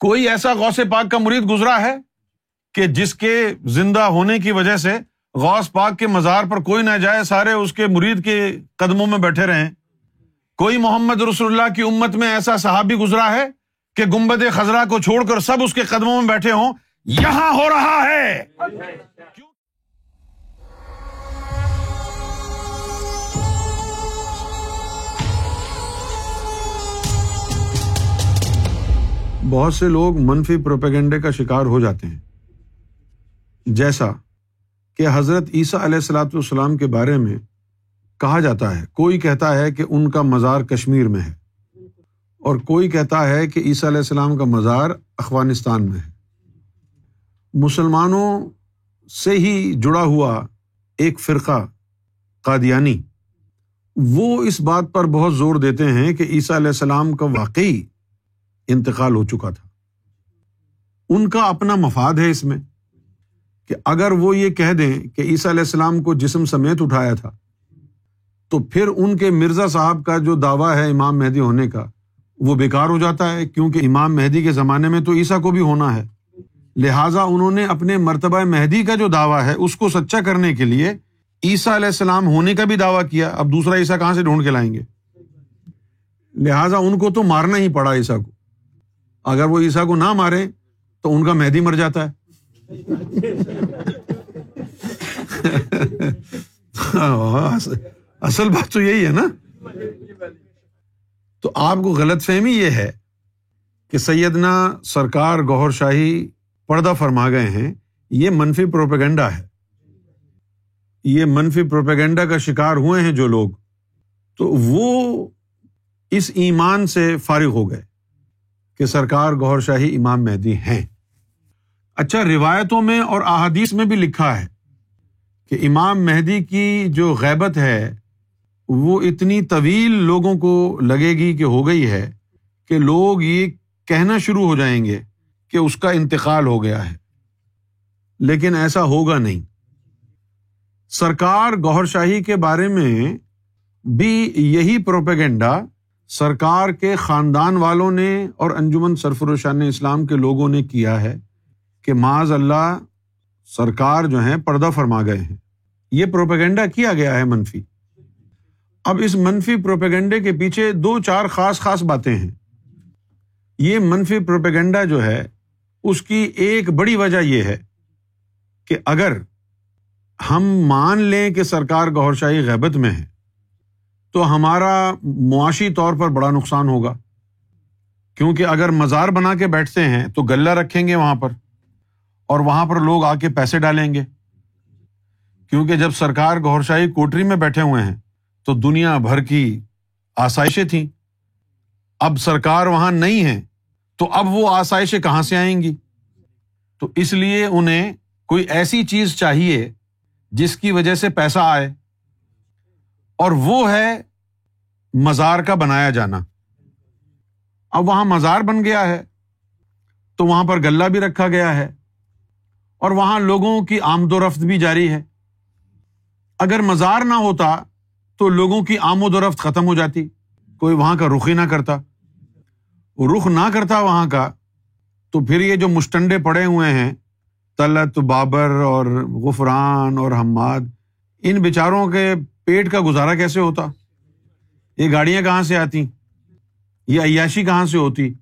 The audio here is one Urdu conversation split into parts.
کوئی ایسا غوث پاک کا مرید گزرا ہے کہ جس کے زندہ ہونے کی وجہ سے غوث پاک کے مزار پر کوئی نہ جائے، سارے اس کے مرید کے قدموں میں بیٹھے رہیں؟ کوئی محمد رسول اللہ کی امت میں ایسا صحابی گزرا ہے کہ گمبد خزرہ کو چھوڑ کر سب اس کے قدموں میں بیٹھے ہوں؟ یہاں ہو رہا ہے۔ بہت سے لوگ منفی پروپیگنڈے کا شکار ہو جاتے ہیں۔ جیسا کہ حضرت عیسیٰ علیہ السلاۃ والسلام کے بارے میں کہا جاتا ہے، کوئی کہتا ہے کہ ان کا مزار کشمیر میں ہے، اور کوئی کہتا ہے کہ عیسیٰ علیہ السلام کا مزار افغانستان میں ہے۔ مسلمانوں سے ہی جڑا ہوا ایک فرقہ قادیانی، وہ اس بات پر بہت زور دیتے ہیں کہ عیسیٰ علیہ السلام کا واقعی انتقال ہو چکا تھا۔ ان کا اپنا مفاد ہے اس میں کہ اگر وہ یہ کہہ دیں کہ عیسیٰ علیہ السلام کو جسم سمیت اٹھایا تھا، تو پھر ان کے مرزا صاحب کا جو دعویٰ ہے امام مہدی ہونے کا، وہ بیکار ہو جاتا ہے، کیونکہ امام مہدی کے زمانے میں تو عیسیٰ کو بھی ہونا ہے۔ لہٰذا انہوں نے اپنے مرتبہ مہدی کا جو دعویٰ ہے، اس کو سچا کرنے کے لیے عیسیٰ علیہ السلام ہونے کا بھی دعویٰ کیا۔ اب دوسرا عیسیٰ کہاں سے ڈھونڈ کے لائیں گے؟ لہٰذا ان کو تو مارنا ہی پڑا عیسیٰ کو۔ اگر وہ عیسیٰ کو نہ مارے تو ان کا مہدی مر جاتا ہے۔ اصل بات تو یہی ہے نا۔ تو آپ کو غلط فہمی یہ ہے کہ سیدنا سرکار گور شاہی پردہ فرما گئے ہیں۔ یہ منفی پروپیگنڈا ہے۔ یہ منفی پروپیگنڈا کا شکار ہوئے ہیں جو لوگ۔ تو وہ اس ایمان سے فارغ ہو گئے۔ کہ سرکار گور شاہی امام مہدی ہیں۔ اچھا روایتوں میں اور احادیث میں بھی لکھا ہے کہ امام مہدی کی جو غیبت ہے، وہ اتنی طویل لوگوں کو لگے گی کہ ہو گئی ہے کہ لوگ یہ کہنا شروع ہو جائیں گے کہ اس کا انتقال ہو گیا ہے۔ لیکن ایسا ہوگا نہیں۔ سرکار گور شاہی کے بارے میں بھی یہی پروپیگنڈا سرکار کے خاندان والوں نے اور انجمن سرفروشان اسلام کے لوگوں نے کیا ہے کہ معاذ اللہ سرکار جو ہے پردہ فرما گئے ہیں۔ یہ پروپیگنڈا کیا گیا ہے منفی؟ اب اس منفی پروپیگنڈے کے پیچھے دو چار خاص خاص باتیں ہیں۔ یہ منفی پروپیگنڈا جو ہے، اس کی ایک بڑی وجہ یہ ہے کہ اگر ہم مان لیں کہ سرکار گور شاہی غیبت میں ہے تو ہمارا معاشی طور پر بڑا نقصان ہوگا۔ کیونکہ اگر مزار بنا کے بیٹھتے ہیں تو گلہ رکھیں گے وہاں پر اور وہاں پر لوگ آ کے پیسے ڈالیں گے۔ کیونکہ جب سرکار گور شاہی کوٹری میں بیٹھے ہوئے ہیں تو دنیا بھر کی آسائشیں تھیں۔ اب سرکار وہاں نہیں ہے تو اب وہ آسائشیں کہاں سے آئیں گی؟ تو اس لیے انہیں کوئی ایسی چیز چاہیے جس کی وجہ سے پیسہ آئے۔ اور وہ ہے مزار کا بنایا جانا۔ اب وہاں مزار بن گیا ہے، تو وہاں پر گلہ بھی رکھا گیا ہے اور وہاں لوگوں کی آمد و رفت بھی جاری ہے۔ اگر مزار نہ ہوتا تو لوگوں کی آمد و رفت ختم ہو جاتی۔ کوئی وہاں کا رخ ہی نہ کرتا۔ رخ نہ کرتا وہاں کا، تو پھر یہ جو مشٹنڈے پڑے ہوئے ہیں تلت بابر اور غفران اور حماد، ان بچاروں کے پیٹ کا گزارا کیسے ہوتا؟ یہ گاڑیاں کہاں سے آتی؟ یہ عیاشی کہاں سے ہوتی؟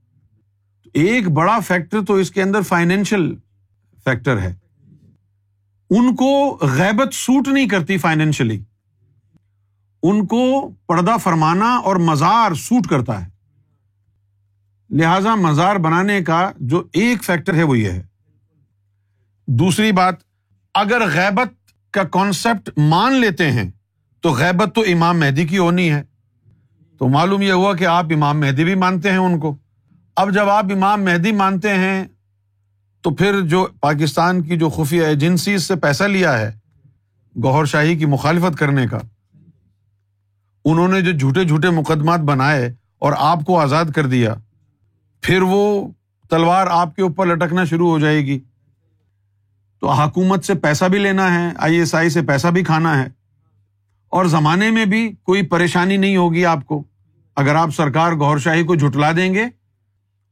ایک بڑا فیکٹر تو اس کے اندر فائنینشیل فیکٹر ہے۔ ان کو غیبت سوٹ نہیں کرتی فائنینشلی۔ ان کو پردہ فرمانا اور مزار سوٹ کرتا ہے۔ لہذا مزار بنانے کا جو ایک فیکٹر ہے وہ یہ ہے۔ دوسری بات، اگر غیبت کا کانسیپٹ مان لیتے ہیں تو غیبت تو امام مہدی کی ہونی ہے۔ تو معلوم یہ ہوا کہ آپ امام مہدی بھی مانتے ہیں ان کو۔ اب جب آپ امام مہدی مانتے ہیں، تو پھر جو پاکستان کی جو خفیہ ایجنسی سے پیسہ لیا ہے، گوہر شاہی کی مخالفت کرنے کا، انہوں نے جو جھوٹے جھوٹے مقدمات بنائے اور آپ کو آزاد کر دیا، پھر وہ تلوار آپ کے اوپر لٹکنا شروع ہو جائے گی۔ تو حکومت سے پیسہ بھی لینا ہے، آئی ایس آئی سے پیسہ بھی کھانا ہے۔ اور زمانے میں بھی کوئی پریشانی نہیں ہوگی آپ کو۔ اگر آپ سرکار گور شاہی کو جھٹلا دیں گے،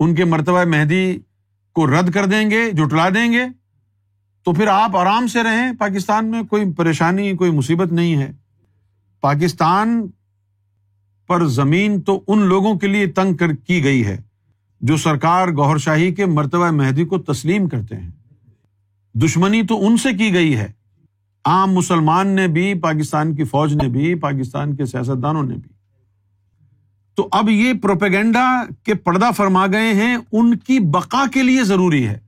ان کے مرتبہ مہدی کو رد کر دیں گے جٹلا دیں گے، تو پھر آپ آرام سے رہیں۔ پاکستان میں کوئی پریشانی، کوئی مصیبت نہیں ہے۔ پاکستان پر زمین تو ان لوگوں کے لیے تنگ کر کی گئی ہے جو سرکار گور شاہی کے مرتبہ مہدی کو تسلیم کرتے ہیں۔ دشمنی تو ان سے کی گئی ہے۔ عام مسلمان نے بھی، پاکستان کی فوج نے بھی، پاکستان کے سیاستدانوں نے بھی۔ تو اب یہ پروپیگنڈا کے پردہ فرما گئے ہیں، ان کی بقا کے لیے ضروری ہے۔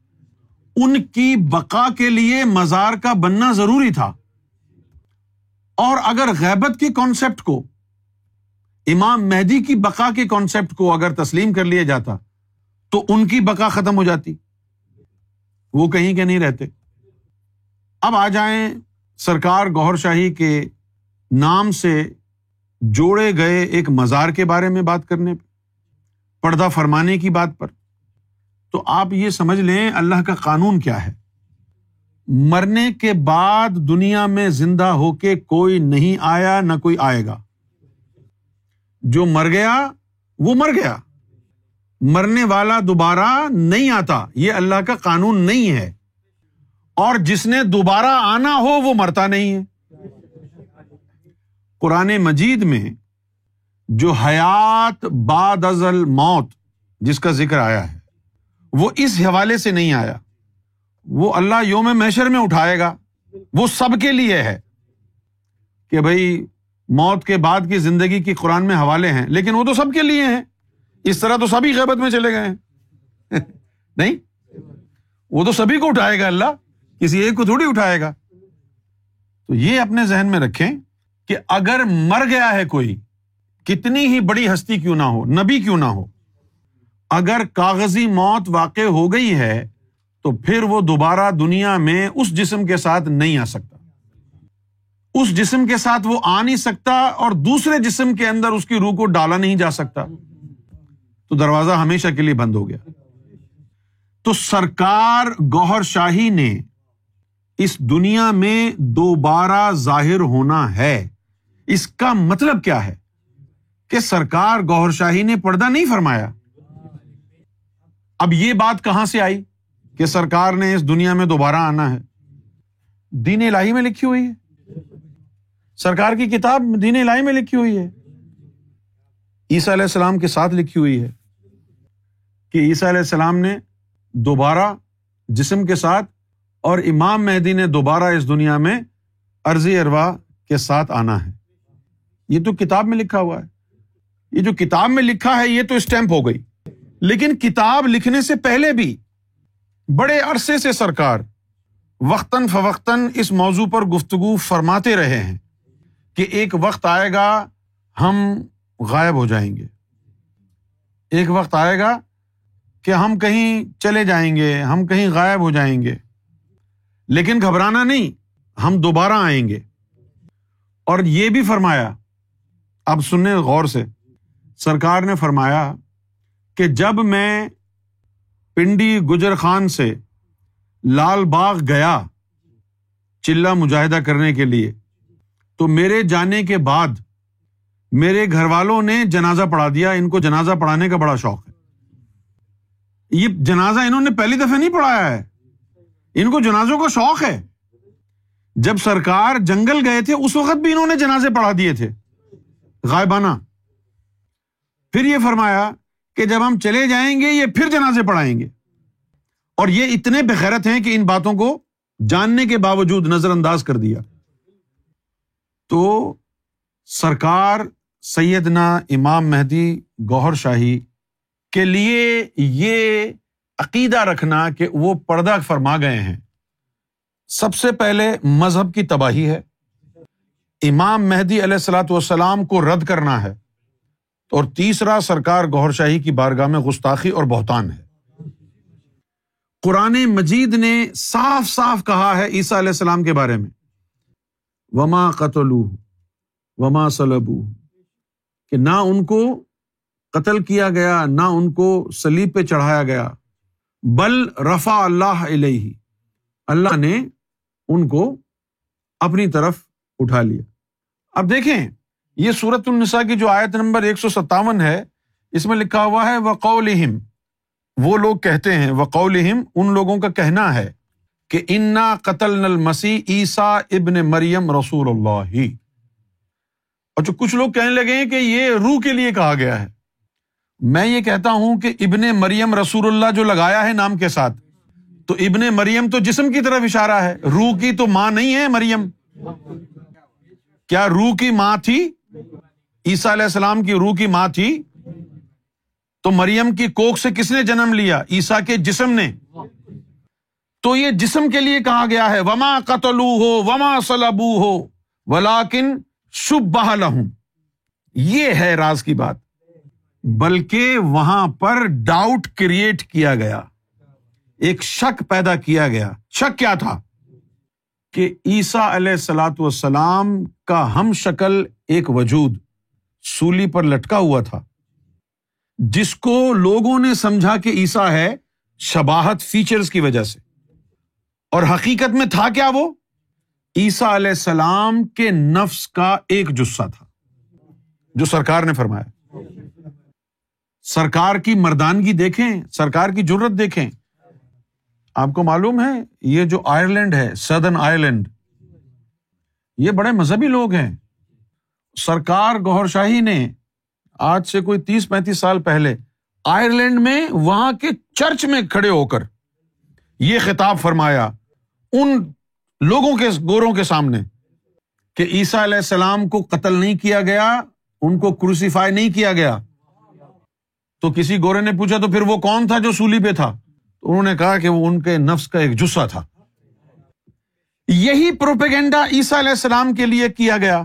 ان کی بقا کے لیے مزار کا بننا ضروری تھا۔ اور اگر غیبت کے کانسیپٹ کو، امام مہدی کی بقا کے کانسیپٹ کو اگر تسلیم کر لیا جاتا، تو ان کی بقا ختم ہو جاتی۔ وہ کہیں کے نہیں رہتے۔ اب آ جائیں سرکار گور شاہی کے نام سے جوڑے گئے ایک مزار کے بارے میں بات کرنے پہ، پردہ فرمانے کی بات پر۔ تو آپ یہ سمجھ لیں اللہ کا قانون کیا ہے۔ مرنے کے بعد دنیا میں زندہ ہو کے کوئی نہیں آیا، نہ کوئی آئے گا۔ جو مر گیا، وہ مر گیا۔ مرنے والا دوبارہ نہیں آتا، یہ اللہ کا قانون نہیں ہے۔ اور جس نے دوبارہ آنا ہو وہ مرتا نہیں ہے۔ قرآن مجید میں جو حیات باد ازل موت جس کا ذکر آیا ہے، وہ اس حوالے سے نہیں آیا۔ وہ اللہ یوم میشر میں اٹھائے گا۔ وہ سب کے لیے ہے کہ بھائی موت کے بعد کی زندگی کی قرآن میں حوالے ہیں، لیکن وہ تو سب کے لیے ہیں۔ اس طرح تو سبھی غیبت میں چلے گئے ہیں۔ نہیں؟ وہ تو سبھی کو اٹھائے گا اللہ۔ کسی ایک کو تھوڑی اٹھائے گا۔ تو یہ اپنے ذہن میں رکھیں کہ اگر مر گیا ہے کوئی، کتنی ہی بڑی ہستی کیوں نہ ہو، نبی کیوں نہ ہو، اگر کاغذی موت واقع ہو گئی ہے، تو پھر وہ دوبارہ دنیا میں اس جسم کے ساتھ نہیں آ سکتا۔ اس جسم کے ساتھ وہ آ نہیں سکتا اور دوسرے جسم کے اندر اس کی روح کو ڈالا نہیں جا سکتا۔ تو دروازہ ہمیشہ کے لیے بند ہو گیا۔ تو سرکار گوہر شاہی نے اس دنیا میں دوبارہ ظاہر ہونا ہے۔ اس کا مطلب کیا ہے؟ کہ سرکار گوہر شاہی نے پردہ نہیں فرمایا۔ اب یہ بات کہاں سے آئی کہ سرکار نے اس دنیا میں دوبارہ آنا ہے؟ دین الہی میں لکھی ہوئی ہے۔ سرکار کی کتاب دین الہی میں لکھی ہوئی ہے۔ عیسیٰ علیہ السلام کے ساتھ لکھی ہوئی ہے کہ عیسیٰ علیہ السلام نے دوبارہ جسم کے ساتھ اور امام مہدی نے دوبارہ اس دنیا میں عرضی اروا کے ساتھ آنا ہے۔ یہ تو کتاب میں لکھا ہوا ہے۔ یہ جو کتاب میں لکھا ہے، یہ تو اسٹمپ ہو گئی۔ لیکن کتاب لکھنے سے پہلے بھی بڑے عرصے سے سرکار وقتاً فوقتاً اس موضوع پر گفتگو فرماتے رہے ہیں کہ ایک وقت آئے گا، ہم غائب ہو جائیں گے۔ ایک وقت آئے گا کہ ہم کہیں چلے جائیں گے، ہم کہیں غائب ہو جائیں گے۔ لیکن گھبرانا نہیں، ہم دوبارہ آئیں گے۔ اور یہ بھی فرمایا، اب سننے غور سے، سرکار نے فرمایا کہ جب میں پنڈی گجر خان سے لال باغ گیا چلا مجاہدہ کرنے کے لیے، تو میرے جانے کے بعد میرے گھر والوں نے جنازہ پڑھا دیا۔ ان کو جنازہ پڑھانے کا بڑا شوق ہے۔ یہ جنازہ انہوں نے پہلی دفعہ نہیں پڑھایا ہے۔ ان کو جنازوں کا شوق ہے۔ جب سرکار جنگل گئے تھے، اس وقت بھی انہوں نے جنازے پڑھا دیے تھے۔ غائبانہ۔ پھر یہ فرمایا کہ جب ہم چلے جائیں گے، یہ پھر جنازے پڑھائیں گے۔ اور یہ اتنے بخیرت ہیں کہ ان باتوں کو جاننے کے باوجود نظر انداز کر دیا۔ تو سرکار سیدنا امام مہدی گوہر شاہی کے لیے یہ عقیدہ رکھنا کہ وہ پردہ فرما گئے ہیں۔ سب سے پہلے مذہب کی تباہی ہے۔ امام مہدی علیہ السلاۃ والسلام کو رد کرنا ہے۔ اور تیسرا، سرکار گور شاہی کی بارگاہ میں گستاخی اور بہتان ہے۔ قرآن مجید نے صاف صاف کہا ہے عیسیٰ علیہ السلام کے بارے میں۔ وما قتل وما سلب کہ نہ ان کو قتل کیا گیا، نہ ان کو سلیب پہ چڑھایا گیا۔ بل رفا اللہ علیہ۔ اللہ نے ان کو اپنی طرف اٹھا لیا۔ اب دیکھیں، یہ سورت النساء کی جو آیت نمبر ایک سو ستاون ہے، اس میں لکھا ہوا ہے وہ قول وہ لوگ کہتے ہیں وقول ان لوگوں کا کہنا ہے کہ انا قتل نل مسیح عیسا ابن مریم رسول اللہ اور جو کچھ لوگ کہنے لگے ہیں کہ یہ روح کے لیے کہا گیا ہے۔ میں یہ کہتا ہوں کہ ابن مریم رسول اللہ جو لگایا ہے نام کے ساتھ، تو ابن مریم تو جسم کی طرف اشارہ ہے، روح کی تو ماں نہیں ہے مریم۔ کیا روح کی ماں تھی؟ عیسیٰ علیہ السلام کی روح کی ماں تھی۔ تو مریم کی کوک سے کس نے جنم لیا؟ عیسا کے جسم نے۔ تو یہ جسم کے لیے کہا گیا ہے، وما قتل ہو وما سلبو ہو ولاکن شب بہل یہ ہے راز کی بات۔ بلکہ وہاں پر ڈاؤٹ کریٹ کیا گیا۔ ایک شک پیدا کیا گیا۔ شک کیا تھا؟ کہ عیسا علیہ السلاۃ والسلام کا ہم شکل ایک وجود، سولی پر لٹکا ہوا تھا۔ جس کو لوگوں نے سمجھا کہ عیسا ہے، شباہت فیچرز کی وجہ سے۔ اور حقیقت میں تھا کیا وہ؟ عیسا علیہ السلام کے نفس کا ایک جسہ تھا۔ جو سرکار نے فرمایا۔ سرکار کی مردانگی دیکھیں، سرکار کی ضرورت دیکھیں۔ آپ کو معلوم ہے، یہ جو آئرلینڈ ہے، سدرن آئرلینڈ، یہ بڑے مذہبی لوگ ہیں۔ سرکار گور شاہی نے آج سے کوئی تیس پینتیس سال پہلے آئرلینڈ میں وہاں کے چرچ میں کھڑے ہو کر یہ خطاب فرمایا ان لوگوں کے گوروں کے سامنے کہ عیسیٰ علیہ السلام کو قتل نہیں کیا گیا، ان کو کروسیفائی نہیں کیا گیا۔ تو کسی گورے نے پوچھا تو پھر وہ کون تھا جو سولی پہ تھا؟ تو انہوں نے کہا کہ وہ ان کے نفس کا ایک جسا تھا۔ یہی پروپیگنڈا عیسیٰ علیہ السلام کے لیے کیا گیا۔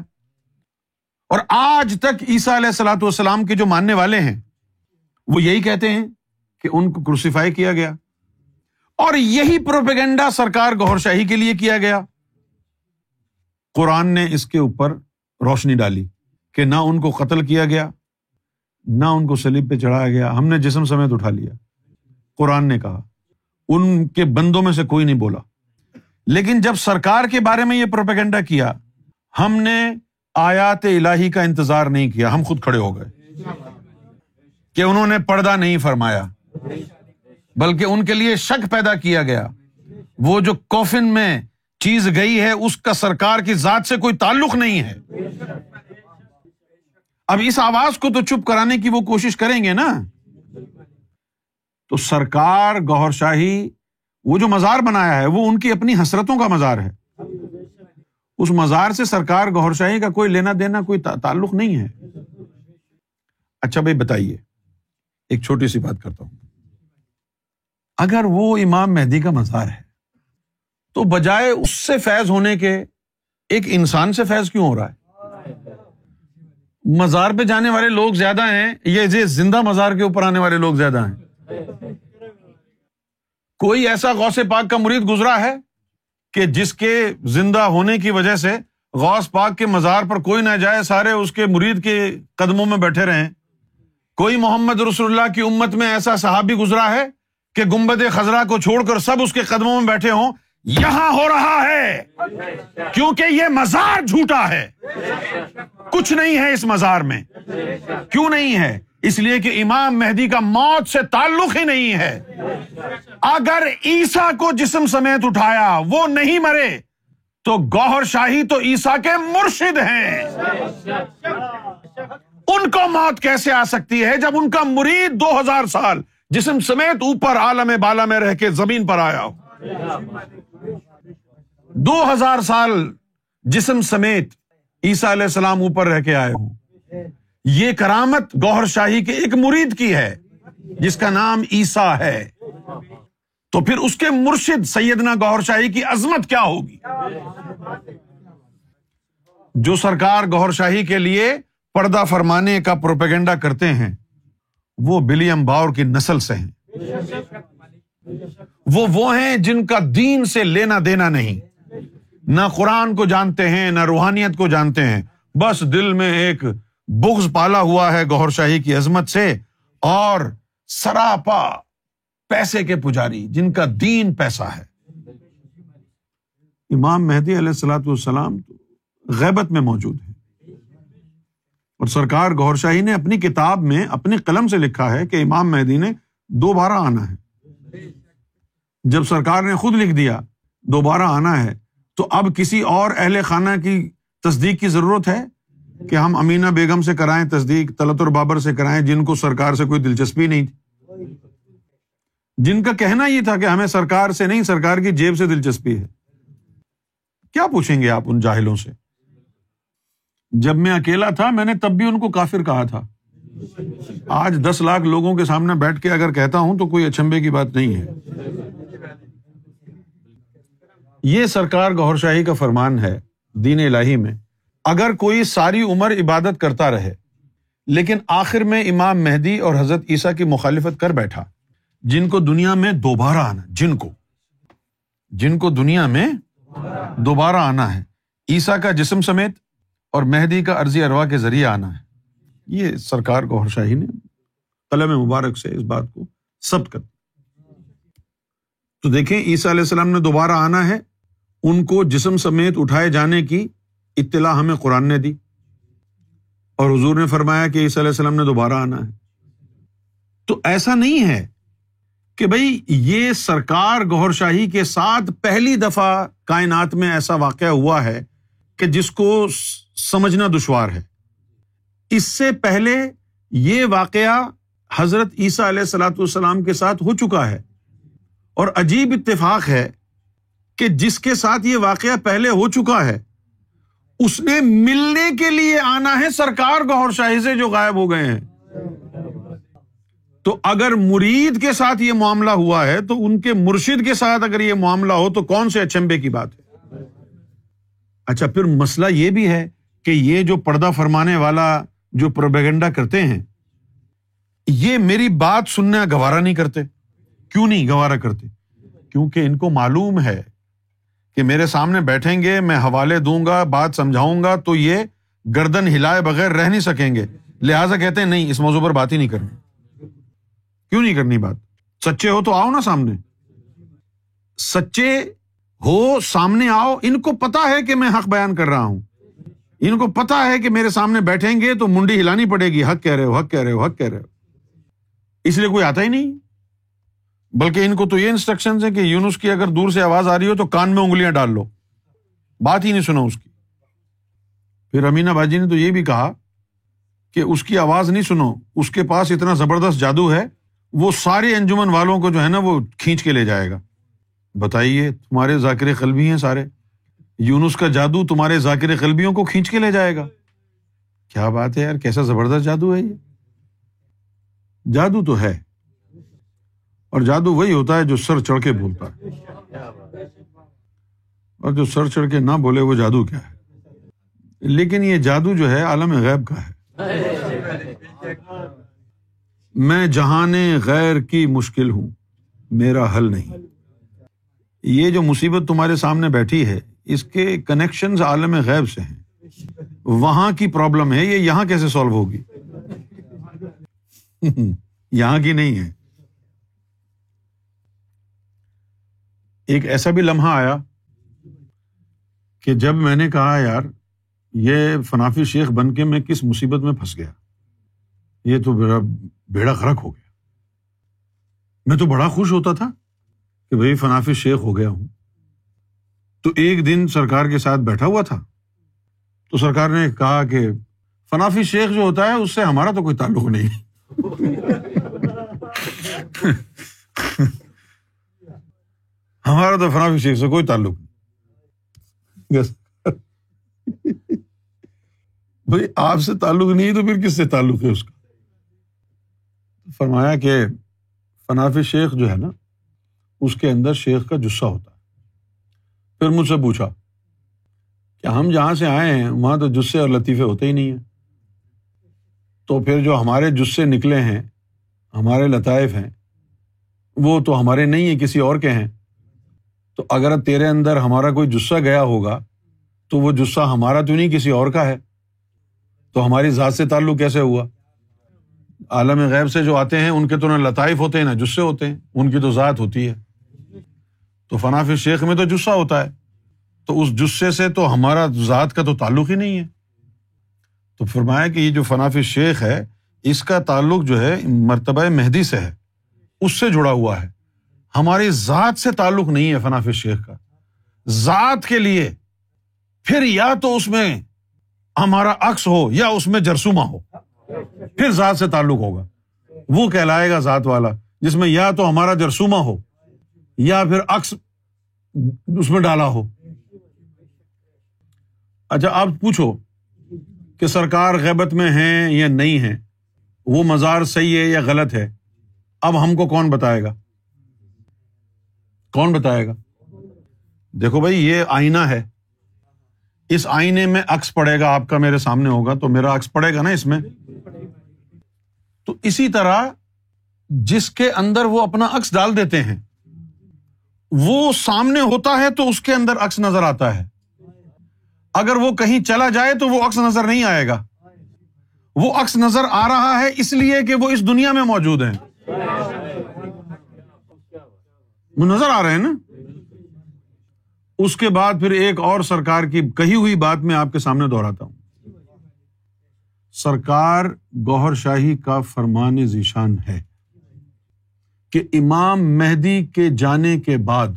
اور آج تک عیسیٰ علیہ السلاۃ والسلام کے جو ماننے والے ہیں، وہ یہی کہتے ہیں کہ ان کو کروسیفائی کیا گیا۔ اور یہی پروپیگنڈا سرکار گور شاہی کے لیے کیا گیا۔ قرآن نے اس کے اوپر روشنی ڈالی کہ نہ ان کو قتل کیا گیا نہ ان کو سلیب پہ چڑھایا گیا، ہم نے جسم سمیت اٹھا لیا۔ قرآن نے کہا۔ ان کے بندوں میں سے کوئی نہیں بولا۔ لیکن جب سرکار کے بارے میں یہ پروپیگنڈا کیا، ہم نے آیات الہی کا انتظار نہیں کیا، ہم خود کھڑے ہو گئے۔ کہ انہوں نے پردہ نہیں فرمایا، بلکہ ان کے لیے شک پیدا کیا گیا۔ وہ جو کوفن میں چیز گئی ہے، اس کا سرکار کی ذات سے کوئی تعلق نہیں ہے۔ اب اس آواز کو تو چپ کرانے کی وہ کوشش کریں گے نا۔ تو سرکار گور شاہی وہ جو مزار بنایا ہے وہ ان کی اپنی حسرتوں کا مزار ہے۔ اس مزار سے سرکار گور شاہی کا کوئی لینا دینا کوئی تعلق نہیں ہے۔ اچھا بھائی بتائیے، ایک چھوٹی سی بات کرتا ہوں۔ اگر وہ امام مہدی کا مزار ہے، تو بجائے اس سے فیض ہونے کے، ایک انسان سے فیض کیوں ہو رہا ہے؟ مزار پہ جانے والے لوگ زیادہ ہیں، یہ زندہ مزار کے اوپر آنے والے لوگ زیادہ ہیں۔ کوئی ایسا غوث پاک کا مرید گزرا ہے کہ جس کے زندہ ہونے کی وجہ سے غوث پاک کے مزار پر کوئی نہ جائے، سارے اس کے مرید کے قدموں میں بیٹھے رہے کوئی محمد رسول اللہ کی امت میں ایسا صحابی گزرا ہے کہ گمبد خزرا کو چھوڑ کر سب اس کے قدموں میں بیٹھے ہوں یہاں ہو رہا ہے۔ کیونکہ یہ مزار جھوٹا ہے۔ کچھ نہیں ہے اس مزار میں۔ کیوں نہیں ہے؟ اس لیے کہ امام مہدی کا موت سے تعلق ہی نہیں ہے۔ اگر عیسا کو جسم سمیت اٹھایا وہ نہیں مرے، تو گوہر شاہی تو عیسا کے مرشد ہیں۔ ان کو موت کیسے آ سکتی ہے جب ان کا مرید دو ہزار سال جسم سمیت اوپر عالم بالا میں رہ کے زمین پر آیا ہو؟ دو ہزار سال جسم سمیت عیسیٰ علیہ السلام اوپر رہ کے آئے ہوں۔ یہ کرامت گوہر شاہی کے ایک مرید کی ہے، جس کا نام عیسا ہے۔ تو پھر اس کے مرشد سیدنا گوہر شاہی کی عظمت کیا ہوگی؟ جو سرکار گوہر شاہی کے لیے پردہ فرمانے کا پروپیگنڈا کرتے ہیں، وہ بلیم باور کی نسل سے ہیں۔ وہ وہ ہیں جن کا دین سے لینا دینا نہیں۔ نہ قرآن کو جانتے ہیں، نہ روحانیت کو جانتے ہیں۔ بس دل میں ایک بغض پالا ہوا ہے گور شاہی کی عظمت سے اور سراپا پیسے کے پجاری، جن کا دین پیسہ ہے۔ امام مہدی علیہ السلاۃ والسلام غیبت میں موجود ہے اور سرکار گور شاہی نے اپنی کتاب میں اپنی قلم سے لکھا ہے کہ امام مہدی نے دوبارہ آنا ہے۔ جب سرکار نے خود لکھ دیا، دوبارہ آنا ہے تو اب کسی اور اہل خانہ کی تصدیق کی ضرورت ہے کہ ہم امینہ بیگم سے کرائیں تصدیق، طلعت اور بابر سے کرائیں، جن کو سرکار سے کوئی دلچسپی نہیں تھی؟ جن کا کہنا یہ تھا کہ ہمیں سرکار سے نہیں، سرکار کی جیب سے دلچسپی ہے۔ کیا پوچھیں گے آپ ان جاہلوں سے؟ جب میں اکیلا تھا، میں نے تب بھی ان کو کافر کہا تھا۔ آج دس لاکھ لوگوں کے سامنے بیٹھ کے اگر کہتا ہوں تو کوئی اچمبے کی بات نہیں ہے۔ یہ سرکار گور شاہی کا فرمان ہے دین الہی میں۔ اگر کوئی ساری عمر عبادت کرتا رہے، لیکن آخر میں امام مہدی اور حضرت عیسیٰ کی مخالفت کر بیٹھا، جن کو دنیا میں دوبارہ آنا، جن کو۔ جن کو دنیا میں دوبارہ آنا ہے، عیسیٰ کا جسم سمیت اور مہدی کا عرضی اروا کے ذریعے آنا ہے۔ یہ سرکار گور شاہی نے قلم مبارک سے اس بات کو سب کر تو دیکھیں، عیسیٰ علیہ السلام نے دوبارہ آنا ہے ان کو جسم سمیت اٹھائے جانے کی اطلاع ہمیں قرآن نے دی۔ اور حضور نے فرمایا کہ عیسیٰ علیہ السلام نے دوبارہ آنا ہے۔ تو ایسا نہیں ہے کہ بھائی یہ سرکار گور شاہی کے ساتھ پہلی دفعہ کائنات میں ایسا واقعہ ہوا ہے کہ جس کو سمجھنا دشوار ہے۔ اس سے پہلے یہ واقعہ حضرت عیسیٰ علیہ السلاۃ والسلام کے ساتھ ہو چکا ہے۔ اور عجیب اتفاق ہے کہ جس کے ساتھ یہ واقعہ پہلے ہو چکا ہے، اس نے ملنے کے لیے آنا ہے سرکار گور شاہی سے جو غائب ہو گئے ہیں۔ تو اگر مرید کے ساتھ یہ معاملہ ہوا ہے، تو ان کے مرشد کے ساتھ اگر یہ معاملہ ہو، تو کون سے اچمبے کی بات ہے؟ اچھا پھر مسئلہ یہ بھی ہے کہ یہ جو پردہ فرمانے والا جو پروپیگنڈا کرتے ہیں، یہ میری بات سننا گوارا نہیں کرتے۔ کیوں نہیں گوارا کرتے؟ کیونکہ ان کو معلوم ہے کہ میرے سامنے بیٹھیں گے، میں حوالے دوں گا، بات سمجھاؤں گا، تو یہ گردن ہلائے بغیر رہ نہیں سکیں گے۔ لہٰذا کہتے ہیں، نہیں، اس موضوع پر بات ہی نہیں کرنی۔ کیوں نہیں کرنی بات؟ سچے ہو تو آؤ نا سامنے۔ سچے ہو، سامنے آؤ۔ ان کو پتا ہے کہ میں حق بیان کر رہا ہوں۔ ان کو پتا ہے کہ میرے سامنے بیٹھیں گے تو منڈی ہلانی پڑے گی۔ حق کہہ رہے ہو، حق کہہ رہے ہو، حق کہہ رہے ہو۔ اس لیے کوئی آتا ہی نہیں۔ بلکہ ان کو تو یہ انسٹرکشن ہے کہ یونس کی اگر دور سے آواز آ رہی ہو تو کان میں انگلیاں ڈال لو۔ بات ہی نہیں سنا اس کی۔ پھر امینا باجی نے تو یہ بھی کہا کہ اس کی آواز نہیں سنو، اس کے پاس اتنا زبردست جادو ہے، وہ سارے انجمن والوں کو جو ہے نا وہ کھینچ کے لے جائے گا۔ بتائیے، تمہارے ذاکر قلبی ہیں سارے۔ یونس کا جادو تمہارے ذاکر قلبیوں کو کھینچ کے لے جائے گا۔ کیا بات ہے یار، کیسا زبردست جادو ہے یہ؟ جادو تو ہے۔ اور جادو وہی ہوتا ہے جو سر چڑھ کے بولتا ہے۔ اور جو سر چڑھ کے نہ بولے وہ جادو کیا ہے؟ لیکن یہ جادو جو ہے عالم غیب کا ہے۔ میں جہان غیر کی مشکل ہوں، میرا حل نہیں۔ یہ جو مصیبت تمہارے سامنے بیٹھی ہے، اس کے کنیکشن عالم غیب سے ہیں۔ وہاں کی پرابلم ہے، یہ یہاں کیسے سالو ہوگی؟ یہاں کی نہیں ہے۔ ایک ایسا بھی لمحہ آیا کہ جب میں نے کہا یار، یہ فنافی شیخ بن کے میں کس مصیبت میں پھنس گیا؟ یہ تو میرا بیڑا غرق ہو گیا۔ میں تو بڑا خوش ہوتا تھا کہ بھائی فنافی شیخ ہو گیا ہوں۔ تو ایک دن سرکار کے ساتھ بیٹھا ہوا تھا۔ تو سرکار نے کہا کہ فنافی شیخ جو ہوتا ہے، اس سے ہمارا تو کوئی تعلق نہیں۔ ہمارا تو فنافی شیخ سے کوئی تعلق نہیں۔ بھائی، آپ سے تعلق نہیں تو پھر کس سے تعلق ہے اس کا؟ فرمایا کہ فنافی شیخ جو ہے نا، اس کے اندر شیخ کا جسہ ہوتا ہے۔ پھر مجھ سے پوچھا کہ ہم جہاں سے آئے ہیں، وہاں تو جسے اور لطیفے ہوتے ہی نہیں ہیں۔ تو پھر جو ہمارے جسے نکلے ہیں، ہمارے لطائف ہیں، وہ تو ہمارے نہیں ہیں، کسی اور کے ہیں۔ تو اگر تیرے اندر ہمارا کوئی جسہ گیا ہوگا، تو وہ جسہ ہمارا تو نہیں، کسی اور کا ہے۔ تو ہماری ذات سے تعلق کیسے ہوا؟ عالم غیب سے جو آتے ہیں، ان کے تو نہ لطائف ہوتے ہیں نہ جسے ہوتے ہیں، ان کی تو ذات ہوتی ہے۔ تو فناف شیخ میں تو جسہ ہوتا ہے۔ تو اس جسے سے تو ہمارا ذات کا تو تعلق ہی نہیں ہے۔ تو فرمایا کہ یہ جو فناف شیخ ہے، اس کا تعلق جو ہے، مرتبہ مہدی سے ہے۔ اس سے جڑا ہوا ہے۔ ہماری ذات سے تعلق نہیں ہے فناف شیخ کا۔ ذات کے لیے پھر یا تو اس میں ہمارا عکس ہو یا اس میں جرسوما ہو۔ پھر ذات سے تعلق ہوگا۔ وہ کہلائے گا ذات والا جس میں یا تو ہمارا جرسوما ہو یا پھر عکس اس میں ڈالا ہو۔ اچھا آپ پوچھو کہ سرکار غیبت میں ہیں یا نہیں ہے وہ مزار صحیح ہے یا غلط ہے؟ اب ہم کو کون بتائے گا؟ کون بتائے گا؟ دیکھو بھائی، یہ آئینہ ہے۔ اس آئینے میں عکس پڑے گا، آپ کا میرے سامنے ہوگا، تو میرا عکس پڑے گا نا اس میں۔ تو اسی طرح جس کے اندر وہ اپنا عکس ڈال دیتے ہیں، وہ سامنے ہوتا ہے تو اس کے اندر عکس نظر آتا ہے۔ اگر وہ کہیں چلا جائے تو وہ عکس نظر نہیں آئے گا۔ وہ عکس نظر آ رہا ہے اس لیے کہ وہ اس دنیا میں موجود ہیں۔ وہ نظر آ رہے ہیں نا؟ اس کے بعد پھر ایک اور سرکار کی کہی ہوئی بات میں آپ کے سامنے دہراتا ہوں۔ سرکار گوہر شاہی کا فرمان ذیشان ہے کہ امام مہدی کے جانے کے بعد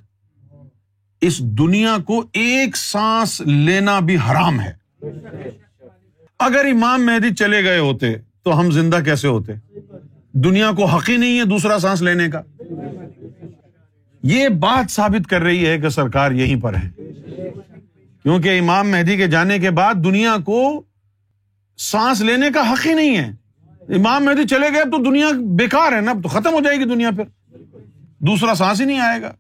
اس دنیا کو ایک سانس لینا بھی حرام ہے۔ اگر امام مہدی چلے گئے ہوتے تو ہم زندہ کیسے ہوتے؟ دنیا کو حق ہی نہیں ہے دوسرا سانس لینے کا۔ یہ بات ثابت کر رہی ہے کہ سرکار یہیں پر ہے۔ کیونکہ امام مہدی کے جانے کے بعد دنیا کو سانس لینے کا حق ہی نہیں ہے۔ امام مہدی چلے گئے تو دنیا بیکار ہے نا تو ختم ہو جائے گی دنیا پھر۔ دوسرا سانس ہی نہیں آئے گا۔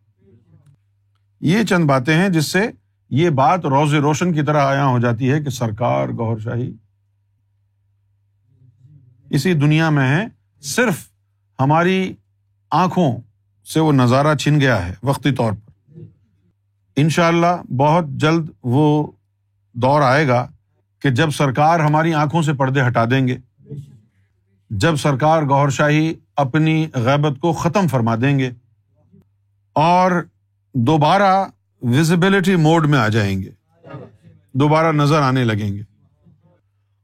یہ چند باتیں ہیں جس سے یہ بات روز روشن کی طرح آیا ہو جاتی ہے کہ سرکار گور شاہی اسی دنیا میں ہے صرف ہماری آنکھوں سے وہ نظارہ چھن گیا ہے وقتی طور پر۔ ان شاء اللہ بہت جلد وہ دور آئے گا کہ جب سرکار ہماری آنکھوں سے پردے ہٹا دیں گے، جب سرکار گور شاہی اپنی غیبت کو ختم فرما دیں گے اور دوبارہ وزبلٹی موڈ میں آ جائیں گے، دوبارہ نظر آنے لگیں گے۔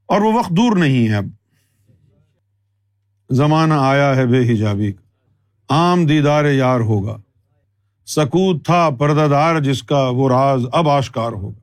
اور وہ وقت دور نہیں ہے اب۔ زمانہ آیا ہے بے حجابی کا۔ عام دیدار یار ہوگا۔ سکوت تھا پردہ دار جس کا وہ راز اب آشکار ہوگا۔